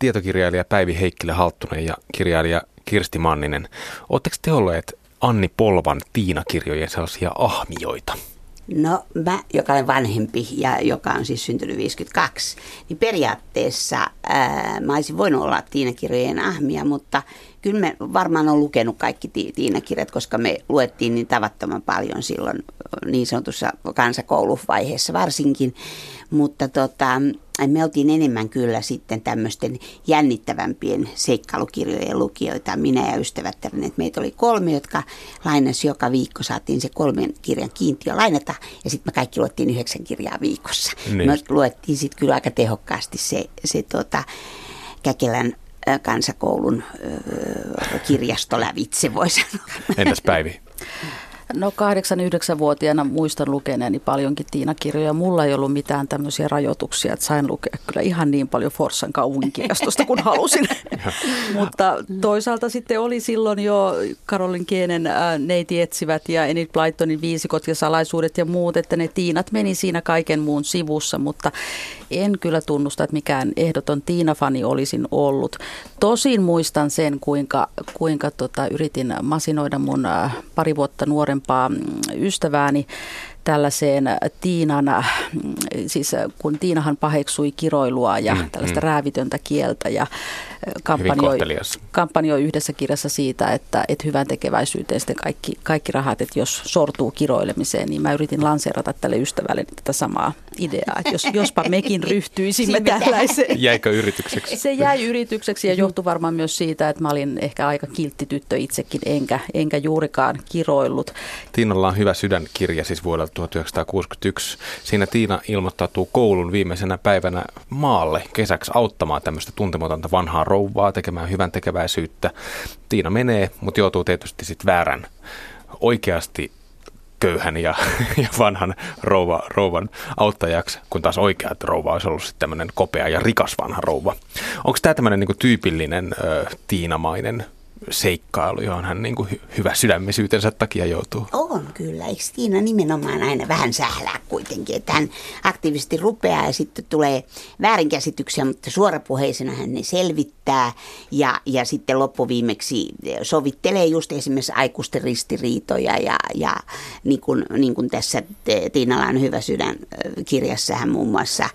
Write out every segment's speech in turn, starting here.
tietokirjailija Päivi Heikkilä Halttunen ja kirjailija Kirsti Manninen. Oletteko te olleet Anni Polvan Tiina-kirjojen sellaisia ahmioita? No mä, joka olen vanhempi ja joka on siis syntynyt 52, niin periaatteessa ää, mä olisin voinut olla Tiina-kirjojen ahmia, mutta kyllä me varmaan on lukenut kaikki Tiina-kirjat, koska me luettiin niin tavattoman paljon silloin niin sanotussa kansakouluvaiheessa varsinkin. Mutta tota, me oltiin enemmän kyllä sitten tämmöisten jännittävämpien seikkailukirjojen lukijoita, minä ja ystävättärini. Meitä oli kolme, jotka lainasi joka viikko, saatiin se kolmen kirjan kiintiö lainata ja sitten me kaikki luettiin yhdeksän kirjaa viikossa. Niin. Me luettiin sitten kyllä aika tehokkaasti se, se tota, Käkelän kansakoulun kirjasto lävitse, voi sanoa. Entäs Päivi? No 8-9-vuotiaana muistan lukeneeni paljonkin Tiina-kirjoja. Mulla ei ollut mitään tämmöisiä rajoituksia, että sain lukea kyllä ihan niin paljon Forssan kaupunkikirjastosta kuin halusin. Mutta toisaalta sitten oli silloin jo Karolin Kienen Neiti etsivät ja Enid Blytonin viisikot ja salaisuudet ja muut, että ne Tiinat meni siinä kaiken muun sivussa, mutta en kyllä tunnusta, että mikään ehdoton Tiina-fani olisin ollut. Tosin muistan sen, kuinka, kuinka tota, yritin masinoida mun äh, pari vuotta nuorempaa mm, ystävääni tällaiseen Tiinan, mm, siis kun Tiinahan paheksui kiroilua ja mm, tällaista mm. räävitöntä kieltä ja kampanjoi, kampanjoi yhdessä kirjassa siitä, että, että hyvän tekeväisyyteen sitten kaikki, kaikki rahat, että jos sortuu kiroilemiseen, niin mä yritin lanseerata tälle ystävälle tätä samaa ideaa, että jos, jospa mekin ryhtyisimme tällaiseen. Jäikö yritykseksi? Se jäi yritykseksi ja johtui varmaan myös siitä, että mä olin ehkä aika kiltti tyttö itsekin, enkä, enkä juurikaan kiroillut. Tiinalla on hyvä sydänkirja siis vuodelta 1961. Siinä Tiina ilmoittautuu koulun viimeisenä päivänä maalle kesäksi auttamaan tämmöistä tuntematonta vanhaa rouvaa tekemään hyvän tekeväisyyttä. Tiina menee, mutta joutuu tietysti sitten väärän oikeasti köyhän ja, ja vanhan rouva, rouvan auttajaksi, kun taas oikea rouva olisi ollut sitten tämmöinen kopea ja rikas vanha rouva. Onko tämä tämmöinen niin tyypillinen ö, tiinamainen seikkailu, johon hän niin kuin hyvä sydämisyytensä takia joutuu. On kyllä. Eikö Tiina nimenomaan aina vähän sählää kuitenkin, että hän aktiivisesti rupeaa ja sitten tulee väärinkäsityksiä, mutta suorapuheisena hän ne selvittää ja, ja sitten loppuviimeksi sovittelee just esimerkiksi aikuisten ristiriitoja ja, ja niin, kuin, niin kuin tässä Tiinalla on hyvä sydän kirjassa hän muun muassa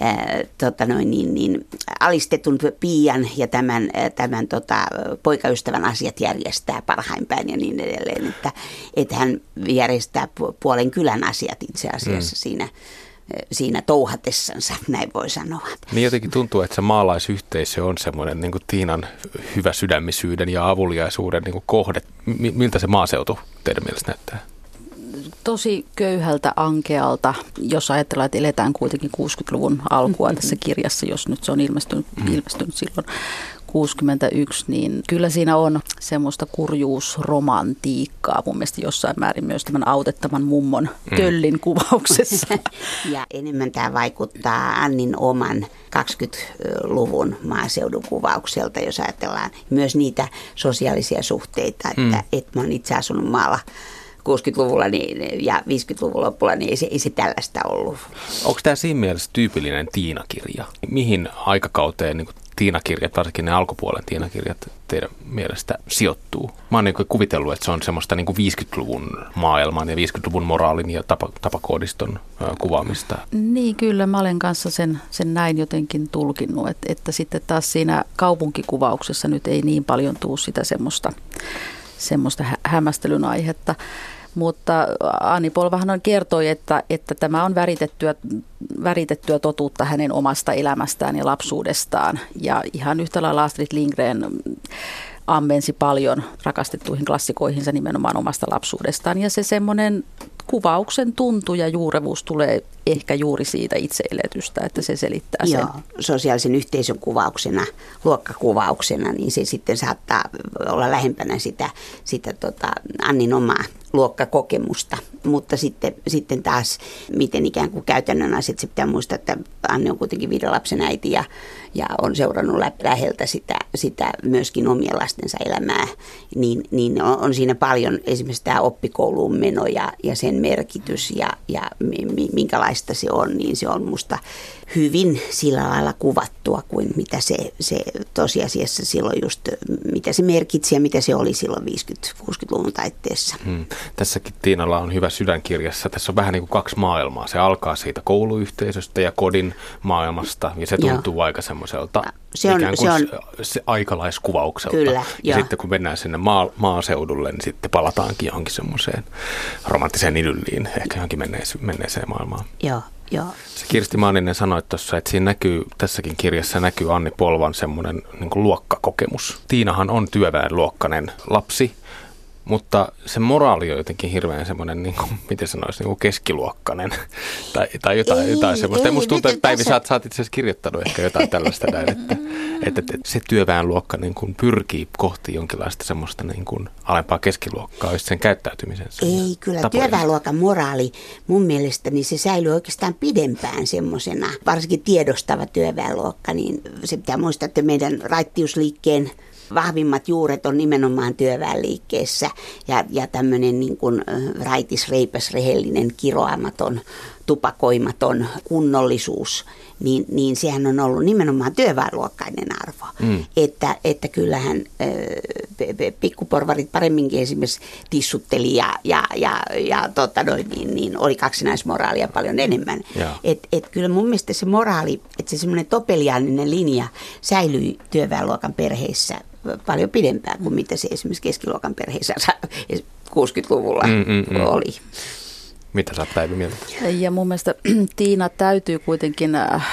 ää, tota noin, niin, niin, alistetun piian ja tämän, tämän tota, poikaystävän asiat järjestää parhain päin ja niin edelleen. Että, että hän järjestää puolen kylän asiat itse asiassa mm. siinä siinä touhatessansa, näin voi sanoa. Niin jotenkin tuntuu, että se maalaisyhteisö on semmoinen niin Tiinan hyvä sydämisyyden ja avuliaisuuden niin kohde. Miltä se maaseutu teidän mielestä näyttää? Tosi köyhältä, ankealta, jos ajatellaan, että eletään kuitenkin 60-luvun alkua mm-hmm. tässä kirjassa, jos nyt se on ilmestynyt, mm-hmm. ilmestynyt silloin 61, niin kyllä siinä on semmoista kurjuusromantiikkaa mun mielestä jossain määrin myös tämän autettavan mummon mm. töllin kuvauksessa. ja enemmän tämä vaikuttaa Annin oman 20-luvun maaseudun kuvaukselta, jos ajatellaan myös niitä sosiaalisia suhteita, että, mm. että mä oon itse asunut maalla 60-luvulla niin, ja 50-luvun lopulla, niin ei se, ei se tällaista ollut. Onko tämä siinä mielessä tyypillinen Tiina-kirja? Mihin aikakauteen niin Tiina-kirjat, varsinkin ne alkupuolen Tiina-kirjat teidän mielestä sijoittuu? Mä oon niin kuvitellut, että se on semmoista niin 50-luvun maailman ja 50-luvun moraalin ja tapa, tapakoodiston kuvaamista. Niin kyllä, mä olen kanssa sen, sen näin jotenkin tulkinnut, että, että sitten taas siinä kaupunkikuvauksessa nyt ei niin paljon tuu sitä semmoista, semmoista hä- hämmästelyn aihetta. Mutta Ani Polvahan kertoi, että, että tämä on väritettyä, väritettyä totuutta hänen omasta elämästään ja lapsuudestaan. Ja ihan yhtä lailla Astrid Lindgren ammensi paljon rakastettuihin klassikoihinsa nimenomaan omasta lapsuudestaan. Ja se semmoinen kuvauksen tuntu ja juurevuus tulee ehkä juuri siitä itseeletystä, että se selittää sen. Joo, sosiaalisen yhteisön kuvauksena, luokkakuvauksena, niin se sitten saattaa olla lähempänä sitä, sitä tota Annin omaa luokkakokemusta. Mutta sitten, sitten taas, miten ikään kuin käytännön asiat, se pitää muistaa, että Anne on kuitenkin viiden lapsen äiti ja, ja on seurannut läheltä sitä, sitä myöskin omien lastensa elämää, niin, niin on, on siinä paljon esimerkiksi tämä oppikouluun meno ja, ja sen merkitys ja, ja minkälaista se on, niin se on musta hyvin sillä lailla kuvattua kuin mitä se, se tosiasiassa silloin just, mitä se merkitsi ja mitä se oli silloin 50-60-luvun taitteessa. Hmm. Tässäkin Tiinalla on hyvä sydänkirjassa. Tässä on vähän niin kuin kaksi maailmaa. Se alkaa siitä kouluyhteisöstä ja kodin maailmasta ja se tuntuu Joo. aika semmoiselta se on, ikään kuin se, on, se aikalaiskuvaukselta. Kyllä, ja jo. sitten kun mennään sinne maa, maaseudulle, niin sitten palataankin johonkin semmoiseen romanttiseen idylliin, ehkä johonkin menneeseen, menneeseen maailmaan. Joo, Joo. Se Kirsti Maaninen sanoi tuossa, että siinä näkyy, tässäkin kirjassa näkyy Anni Polvan semmoinen niin luokkakokemus. Tiinahan on työväenluokkainen lapsi, mutta se moraali on jotenkin hirveän semmoinen, niin kuin, miten sanoisi, niin kuin keskiluokkainen tai, tai jotain, ei, jotain semmoista. Ei, musta tuntuu, että Päivi, sä, sä oot itse asiassa kirjoittanut ehkä jotain tällaista näin, että, että, että se työväenluokka niin kuin pyrkii kohti jonkinlaista semmoista niin kuin alempaa keskiluokkaa just sen käyttäytymisensä. Ei, kyllä tapojen. työväenluokan moraali mun mielestä niin se säilyy oikeastaan pidempään semmoisena, varsinkin tiedostava työväenluokka, niin se pitää muistaa, että meidän raittiusliikkeen vahvimmat juuret on nimenomaan työväenliikkeessä. Ja, ja tämmöinen niin kuin raitis, reipäs, rehellinen, kiroamaton, tupakoimaton kunnollisuus, niin, niin sehän on ollut nimenomaan työväenluokkainen arvo. Mm. Että, että kyllähän äh, pikkuporvarit paremminkin esimerkiksi tissutteli ja, ja, ja, ja tota noin, niin, niin oli kaksinaismoraalia paljon enemmän. Et, et kyllä mun mielestä se moraali, että se semmoinen topeliaaninen linja säilyi työväenluokan perheissä paljon pidempään kuin mitä se esimerkiksi keskiluokan perheissä 60-luvulla mm, mm, mm. oli. Mitä sä Päivi mieltä? Ja mun mielestä Tiina täytyy kuitenkin äh,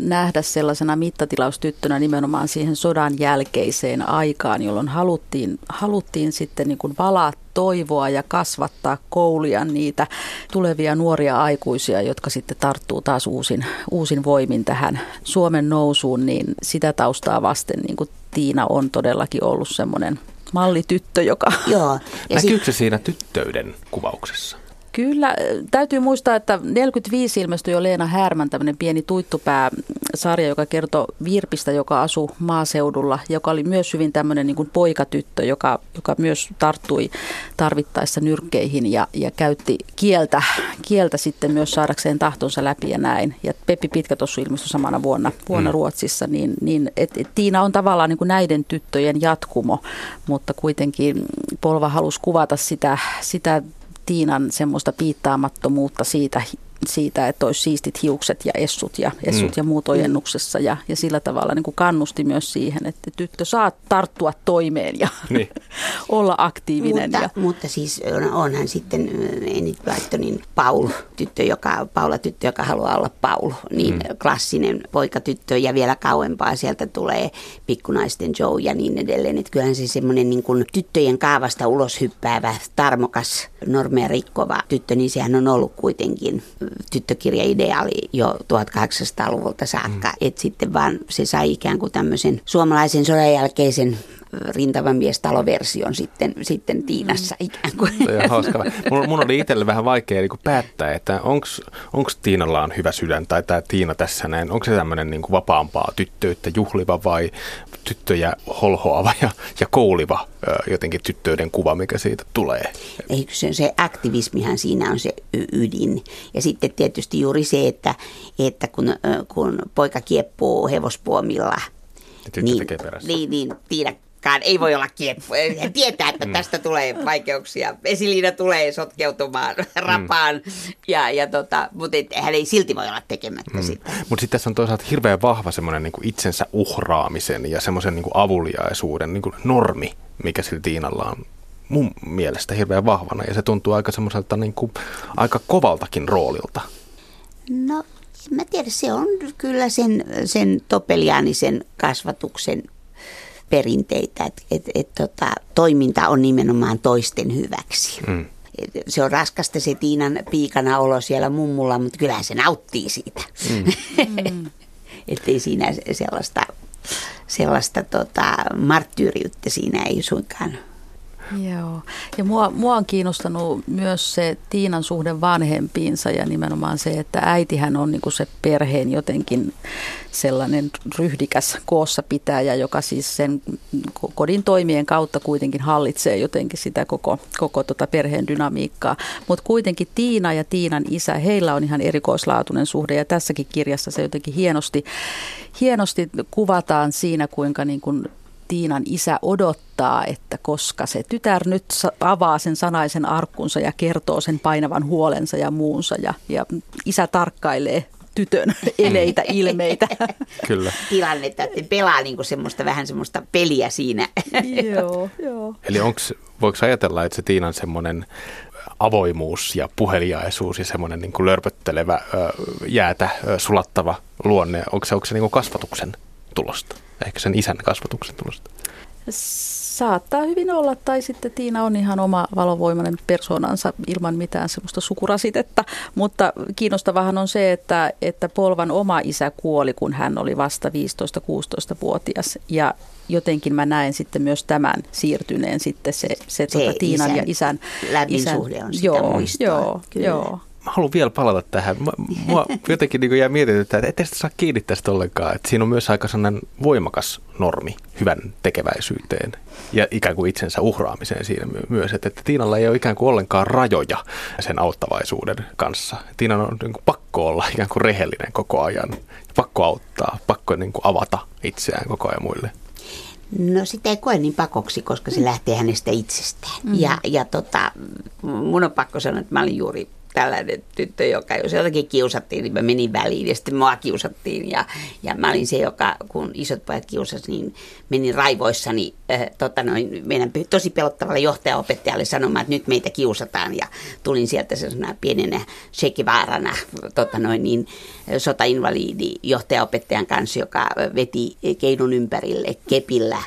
nähdä sellaisena mittatilaustyttönä nimenomaan siihen sodan jälkeiseen aikaan, jolloin haluttiin, haluttiin sitten niin kuin valaa toivoa ja kasvattaa koulia niitä tulevia nuoria aikuisia, jotka sitten tarttuu taas uusin, uusin voimin tähän Suomen nousuun, niin sitä taustaa vasten niin kuin Tiina on todellakin ollut semmoinen mallityttö, joka... Joo. Ja Näkyykö se siinä tyttöyden kuvauksessa? Kyllä, täytyy muistaa, että 45 ilmestyi jo Leena Härmän tämmöinen pieni tuittupää-sarja, joka kertoo Virpistä, joka asui maaseudulla, joka oli myös hyvin tämmöinen niin kuin poikatyttö, joka, joka myös tarttui tarvittaessa nyrkkeihin ja, ja käytti kieltä, kieltä sitten myös saadakseen tahtonsa läpi ja näin. Ja Peppi Pitkätossu ilmestyi samana vuonna, vuonna mm. Ruotsissa, niin, niin et, et Tiina on tavallaan niin kuin näiden tyttöjen jatkumo, mutta kuitenkin Polva halusi kuvata sitä, sitä Tiinan semmoista piittaamattomuutta siitä siitä, että olisi siistit hiukset ja essut ja, essut mm. ja muut ojennuksessa ja, ja sillä tavalla niin kuin kannusti myös siihen, että tyttö saa tarttua toimeen ja niin. olla aktiivinen. Mutta, ja. mutta siis onhan sitten Enid Blytonin Paul, tyttö, joka, Paula tyttö, joka haluaa olla Paul, niin mm. klassinen poikatyttö ja vielä kauempaa sieltä tulee pikkunaisten Joe ja niin edelleen. Että kyllähän se semmoinen niin kuin tyttöjen kaavasta ulos hyppäävä, tarmokas, normeja rikkova tyttö, niin sehän on ollut kuitenkin tyttökirjaideaali jo 1800-luvulta saakka. Mm. Että sitten vaan se sai ikään kuin tämmöisen suomalaisen sodan jälkeisen rintamamiestaloversion sitten, sitten Tiinassa mm. ikään kuin. Se on hauska. Mun, mun oli itselle vähän vaikea niin päättää, että onko Tiinalla on hyvä sydän tai tämä Tiina tässä näin, onko se tämmöinen niin vapaampaa tyttöyttä juhliva vai tyttöjä holhoava ja, ja kouliva jotenkin tyttöiden kuva, mikä siitä tulee. Eikö se, se aktivismihan siinä on se ydin. Ja sitten tietysti juuri se, että, että kun, kun poika kieppuu hevospuomilla, niin, niin, niin Tiina koskaan ei voi olla kieppu. Hän tietää, että mm. tästä tulee vaikeuksia. Vesiliina tulee sotkeutumaan rapaan, mm. ja, ja tota, mutta et, hän ei silti voi olla tekemättä mm. sitä. Mutta sitten tässä on toisaalta hirveän vahva semmoinen niin itsensä uhraamisen ja semmoisen niin avuliaisuuden niin kuin normi, mikä sillä Tiinalla on mun mielestä hirveän vahvana. Ja se tuntuu aika semmoiselta niin kuin, aika kovaltakin roolilta. No mä tiedän, se on kyllä sen, sen topeliaanisen kasvatuksen perinteitä, että et, et, tota, toiminta on nimenomaan toisten hyväksi. Mm. Se on raskasta se Tiinan piikana olo siellä mummulla, mutta kyllähän se nauttii siitä. Mm. Että ei siinä sellaista, sellaista tota, marttyyriyttä siinä ei suinkaan Joo, ja mua, mua on kiinnostanut myös se Tiinan suhde vanhempiinsa ja nimenomaan se, että äitihän on niinku se perheen jotenkin sellainen ryhdikäs koossa pitäjä, joka siis sen kodin toimien kautta kuitenkin hallitsee jotenkin sitä koko, koko tota perheen dynamiikkaa. Mutta kuitenkin Tiina ja Tiinan isä, heillä on ihan erikoislaatuinen suhde ja tässäkin kirjassa se jotenkin hienosti, hienosti kuvataan siinä, kuinka niin kuin Tiinan isä odottaa, että koska se tytär nyt avaa sen sanaisen arkkunsa ja kertoo sen painavan huolensa ja muunsa. Ja, ja isä tarkkailee tytön eleitä, ilmeitä. Kyllä. Tilannetta, että pelaa niinku semmoista, vähän semmoista peliä siinä. joo, joo. Eli onks, voiko ajatella, että se Tiinan semmoinen avoimuus ja puheliaisuus ja semmoinen niin kuin lörpöttelevä, jäätä sulattava luonne, onko se, onko se niin kuin kasvatuksen tulosta? Ehkä sen isän kasvatuksen tulosta? Saattaa hyvin olla, tai sitten Tiina on ihan oma valovoimainen persoonansa ilman mitään semmoista sukurasitetta. Mutta kiinnostavahan on se, että, että Polvan oma isä kuoli, kun hän oli vasta 15-16-vuotias. Ja jotenkin mä näen sitten myös tämän siirtyneen sitten se, se, se tuota, Tiinan isän, ja isän. Lämmin isän, suhde on sitä joo, muistoa. Joo, Kyllä. joo mä haluan vielä palata tähän. Mua jotenkin niin jää mietityttää, että ettei sitä saa kiinni tästä ollenkaan. Että siinä on myös aika sellainen voimakas normi hyvän tekeväisyyteen ja ikään kuin itsensä uhraamiseen siinä myös. Että, että Tiinalla ei ole ikään kuin ollenkaan rajoja sen auttavaisuuden kanssa. Tiinan on niin kuin pakko olla ikään kuin rehellinen koko ajan. Pakko auttaa, pakko niin kuin avata itseään koko ajan muille. No sitä ei koe niin pakoksi, koska se lähtee hänestä itsestään. Mm. Ja, ja tota, mun on pakko sanoa, että mä olin juuri tällainen tyttö, joka jos jotakin kiusattiin, niin mä menin väliin ja sitten mua kiusattiin. Ja, ja mä olin se, joka kun isot pojat kiusasivat, niin menin raivoissani äh, tota noin, meidän tosi pelottavalle johtajaopettajalle sanomaan, että nyt meitä kiusataan. Ja tulin sieltä sellaisena pienenä shekivaarana tota noin, niin, sotainvaliidi johtajaopettajan kanssa, joka veti keinun ympärille kepillä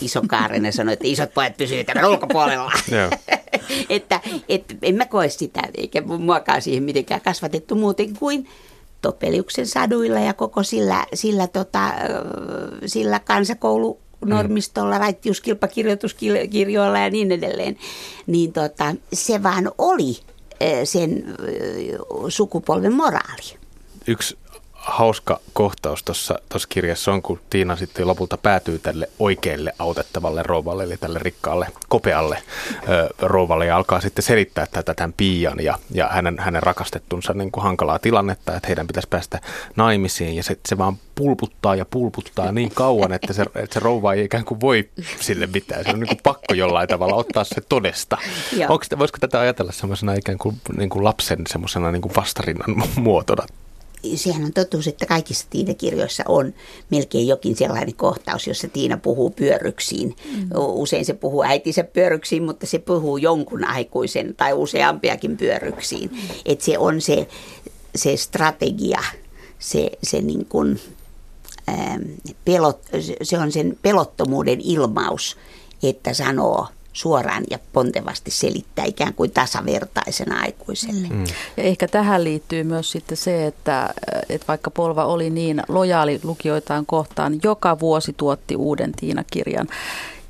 iso kaaren ja sanoi, että isot pojat pysyvät tämän ulkopuolella. että, että en mä koe sitä, eikä muakaan siihen mitenkään kasvatettu muuten kuin Topeliuksen saduilla ja koko sillä, sillä, tota, sillä kansakoulu normistolla, mm. raittiuskilpakirjoituskirjoilla ja niin edelleen, niin tota, se vaan oli sen sukupolven moraali. Yksi hauska kohtaus tuossa kirjassa on, kun Tiina sitten lopulta päätyy tälle oikealle autettavalle rouvalle, eli tälle rikkaalle, kopealle ö, rouvalle, ja alkaa sitten selittää tätä tämän Piian ja, ja hänen, hänen rakastettunsa niin kuin hankalaa tilannetta, että heidän pitäisi päästä naimisiin, ja se, se vaan pulputtaa ja pulputtaa niin kauan, että se, että se rouva ei ikään kuin voi sille mitään. Se on niin kuin pakko jollain tavalla ottaa se todesta. Onko, voisiko tätä ajatella semmoisena ikään kuin, niin kuin lapsen semmoisena niin kuin vastarinnan muotona sehän on totuus, että kaikissa Tiina-kirjoissa on melkein jokin sellainen kohtaus, jossa Tiina puhuu pyörryksiin. Mm. Usein se puhuu äitinsä pyörryksiin, mutta se puhuu jonkun aikuisen tai useampiakin pyörryksiin. Mm. Että se on se, se strategia, se, se, niin kuin, ähm, pelot, se on sen pelottomuuden ilmaus, että sanoo – suoraan ja pontevasti selittää ikään kuin tasavertaisena aikuiselle. Mm. Ja ehkä tähän liittyy myös sitten se, että, että vaikka Polva oli niin lojaali lukijoitaan kohtaan, joka vuosi tuotti uuden Tiina-kirjan.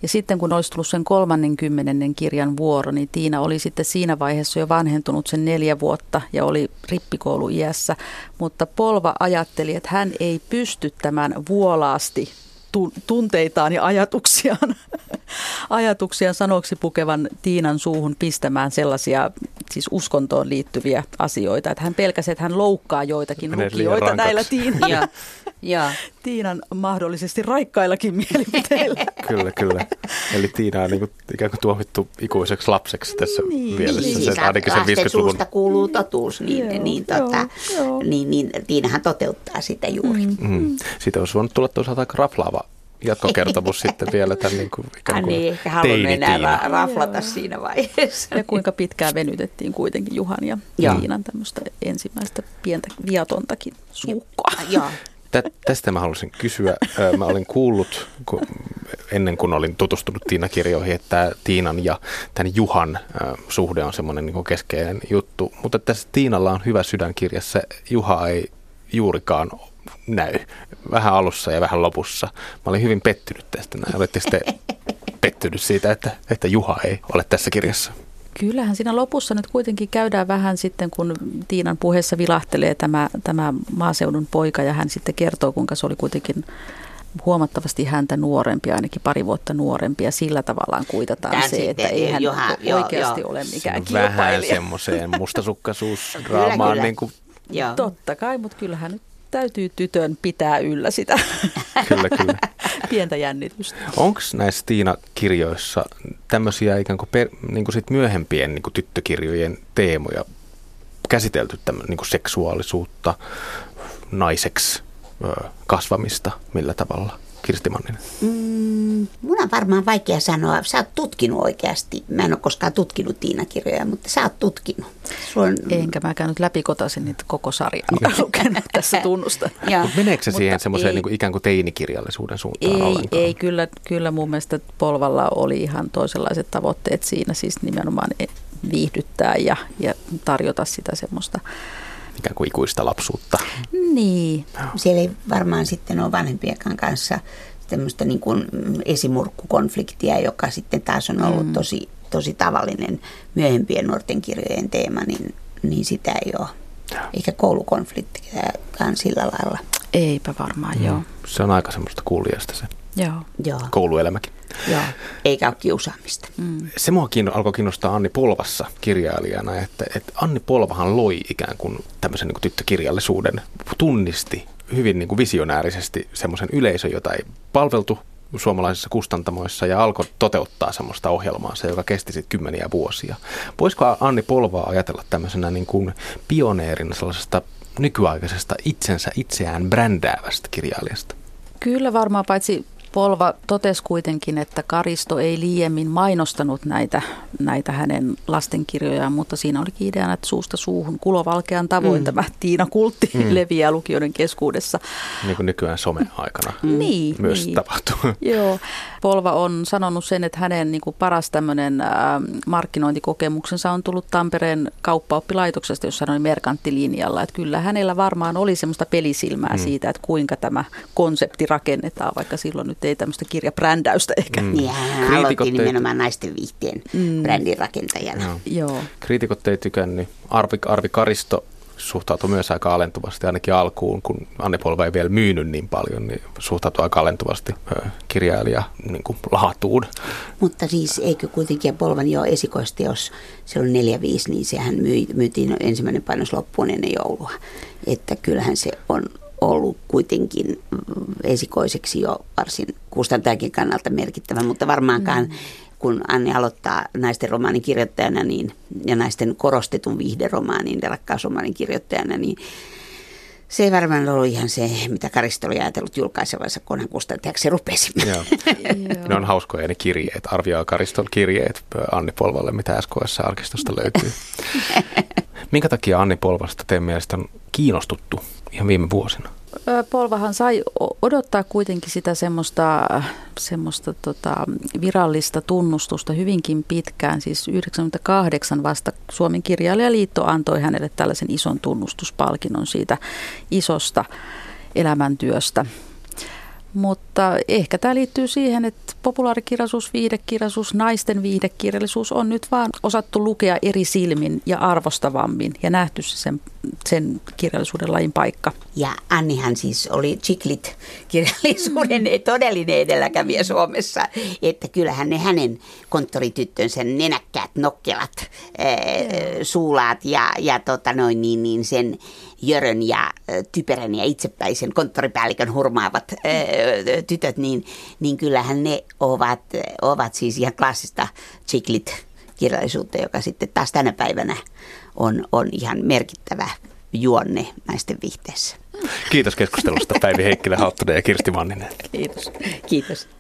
Ja sitten kun olisi tullut sen 30. kirjan vuoro, niin Tiina oli sitten siinä vaiheessa jo vanhentunut sen neljä vuotta ja oli rippikouluiässä. Mutta Polva ajatteli, että hän ei pysty tämän vuolaasti tunteitaan ja ajatuksiaan, ajatuksiaan sanoksi pukevan Tiinan suuhun pistämään sellaisia siis uskontoon liittyviä asioita. Että hän pelkäsi, että hän loukkaa joitakin lukijoita näillä Tiinan, ja, ja. Tiinan mahdollisesti raikkaillakin mielipiteillä. kyllä, kyllä. Eli Tiina on niin kuin, ikään kuin tuomittu ikuiseksi lapseksi tässä niin. mielessä. Niin, se, siis ainakin se 50-luvun... suusta kuuluu totuus, niin, joo, niin, tota, joo. niin, niin Tiinahan toteuttaa sitä juuri. Mm. Mm. Siitä olisi voinut tulla toisaalta aika raflaava jatkokertomus sitten vielä tämän niin kuin, ikään kuin niin, ehkä halunnut enää raflata siinä vaiheessa. Ja kuinka pitkään venytettiin kuitenkin Juhan ja Tiinan tämmöistä ensimmäistä pientä viatontakin suukkoa. Joo. Tä, tästä mä haluaisin kysyä. Mä olin kuullut kun, ennen kuin olin tutustunut Tiina-kirjoihin, että Tiinan ja tämän Juhan suhde on semmoinen niin keskeinen juttu. Mutta tässä Tiinalla on hyvä sydänkirjassa. Juha ei juurikaan näy. Vähän alussa ja vähän lopussa. Mä olin hyvin pettynyt tästä. Näin. Olette sitten pettynyt siitä, että, että Juha ei ole tässä kirjassa. Kyllähän siinä lopussa nyt kuitenkin käydään vähän sitten, kun Tiinan puheessa vilahtelee tämä, tämä maaseudun poika ja hän sitten kertoo, kuinka se oli kuitenkin huomattavasti häntä nuorempi, ainakin pari vuotta nuorempi, ja sillä tavallaan kuitataan Tän se, että ei hän Joha, jo, oikeasti jo. ole mikään kilpailija. Vähän semmoiseen mustasukkaisuusdraamaan. niin kuin... Totta kai, mutta kyllähän nyt täytyy tytön pitää yllä sitä kyllä, kyllä. pientä jännitystä. Onko näissä Tiina-kirjoissa tämmöisiä ikään kuin, per, niin kuin sit myöhempien niin kuin tyttökirjojen teemoja käsitelty tämmöinen niin kuin seksuaalisuutta, naiseksi kasvamista, millä tavalla? Kirsti Manninen? Mm, mun on varmaan vaikea sanoa. Sä oot tutkinut oikeasti. Mä en ole koskaan tutkinut Tiina-kirjoja, mutta sä oot tutkinut. On... Enkä mä käynyt läpikotaisin niitä koko sarjaa lukenut tässä tunnusta. meneekö se siihen semmoiseen niin ikään kuin teinikirjallisuuden suuntaan ei, ollenkaan? Ei, kyllä, kyllä mun mielestä Polvalla oli ihan toisenlaiset tavoitteet siinä. Siis nimenomaan viihdyttää ja, ja tarjota sitä semmoista ikään kuin ikuista lapsuutta. Niin. Siellä ei varmaan sitten ole vanhempien kanssa tämmöistä niin kuin esimurkkukonfliktia, joka sitten taas on ollut mm. tosi, tosi tavallinen myöhempien nuorten kirjojen teema, niin, niin sitä ei ole. Eikä koulukonfliktiakaan sillä lailla. Eipä varmaan, mm. joo. Se on aika semmoista kuulijasta se joo. Joo. kouluelämäkin. Joo, eikä ole kiusaamista. Mm. Se mua kiinno, alkoi kiinnostaa Anni Polvassa kirjailijana, että, että Anni Polvahan loi ikään kuin tämmöisen niin kuin tyttökirjallisuuden, tunnisti hyvin niin kuin visionäärisesti semmoisen yleisön, jota ei palveltu suomalaisissa kustantamoissa ja alkoi toteuttaa semmoista ohjelmaa, se, joka kesti sitten kymmeniä vuosia. Voisiko Anni Polvaa ajatella tämmöisenä niin kuin pioneerina sellaisesta nykyaikaisesta itsensä itseään brändäävästä kirjailijasta? Kyllä varmaan, paitsi Polva totesi kuitenkin, että Karisto ei liiemmin mainostanut näitä, näitä hänen lastenkirjojaan, mutta siinä olikin ideana, että suusta suuhun kulovalkean tavoin mm. tämä Tiina-kultti mm. leviää lukijoiden keskuudessa. Niin kuin nykyään some-aikana mm. niin, myös niin. tapahtuu. Joo. Polva on sanonut sen, että hänen niin kuin paras tämmöinen äh, markkinointikokemuksensa on tullut Tampereen kauppaoppilaitoksesta, jossa hän oli merkanttilinjalla. Että kyllä hänellä varmaan oli semmoista pelisilmää mm. siitä, että kuinka tämä konsepti rakennetaan, vaikka silloin nyt ei tämmöistä kirjabrändäystä ehkä. Mm. Niin, hän aloitti nimenomaan naisten viihteen mm. brändin rakentajana. No. Joo. Kriitikot ei tykännyt. Arvi, Arvi Karisto suhtautui myös aika alentuvasti, ainakin alkuun, kun Anne Polva ei vielä myynyt niin paljon, niin suhtautui aika alentuvasti kirjailija niin kuin laatuun. Mutta siis eikö kuitenkin Polvan jo esikoisteos, se on 4 niin sehän myytiin ensimmäinen painos loppuun ennen joulua. Että kyllähän se on ollut kuitenkin esikoiseksi jo varsin kustantajakin kannalta merkittävä, mutta varmaankaan mm. kun Anni aloittaa naisten romaanin kirjoittajana niin, ja naisten korostetun viihderomaanin ja rakkausromaanin kirjoittajana, niin se ei varmaan ollut ihan se, mitä Karisto oli ajatellut julkaisevansa, kun hän kustantajaksi rupesi. Joo. ne on hauskoja ne kirjeet. Arvioi Kariston kirjeet Anni Polvalle, mitä SKS-arkistosta löytyy. Minkä takia Anni Polvasta teidän mielestä on kiinnostuttu ihan viime vuosina? Polvahan sai odottaa kuitenkin sitä semmoista, semmoista tota, virallista tunnustusta hyvinkin pitkään. Siis 98 vasta Suomen kirjailijaliitto antoi hänelle tällaisen ison tunnustuspalkinnon siitä isosta elämäntyöstä. Mutta ehkä tämä liittyy siihen, että populaarikirjallisuus, viihdekirjallisuus, naisten viihdekirjallisuus on nyt vaan osattu lukea eri silmin ja arvostavammin ja nähty sen, sen kirjallisuuden lajin paikka. Ja Annihan siis oli Chiklit kirjallisuuden mm. todellinen edelläkävijä Suomessa, että kyllähän ne hänen konttorityttönsä nenäkkäät nokkelat, mm. suulaat ja, ja tota noin, niin, niin sen Jörön ja typerän ja itsepäisen konttoripäällikön hurmaavat ää, tytöt, niin, niin kyllähän ne ovat, ovat siis ihan klassista chiklit kirjallisuutta, joka sitten taas tänä päivänä on, on ihan merkittävä juonne naisten viihteessä. Kiitos keskustelusta Päivi Heikkilä, Hauttunen ja Kirsti Manninen. Kiitos. Kiitos.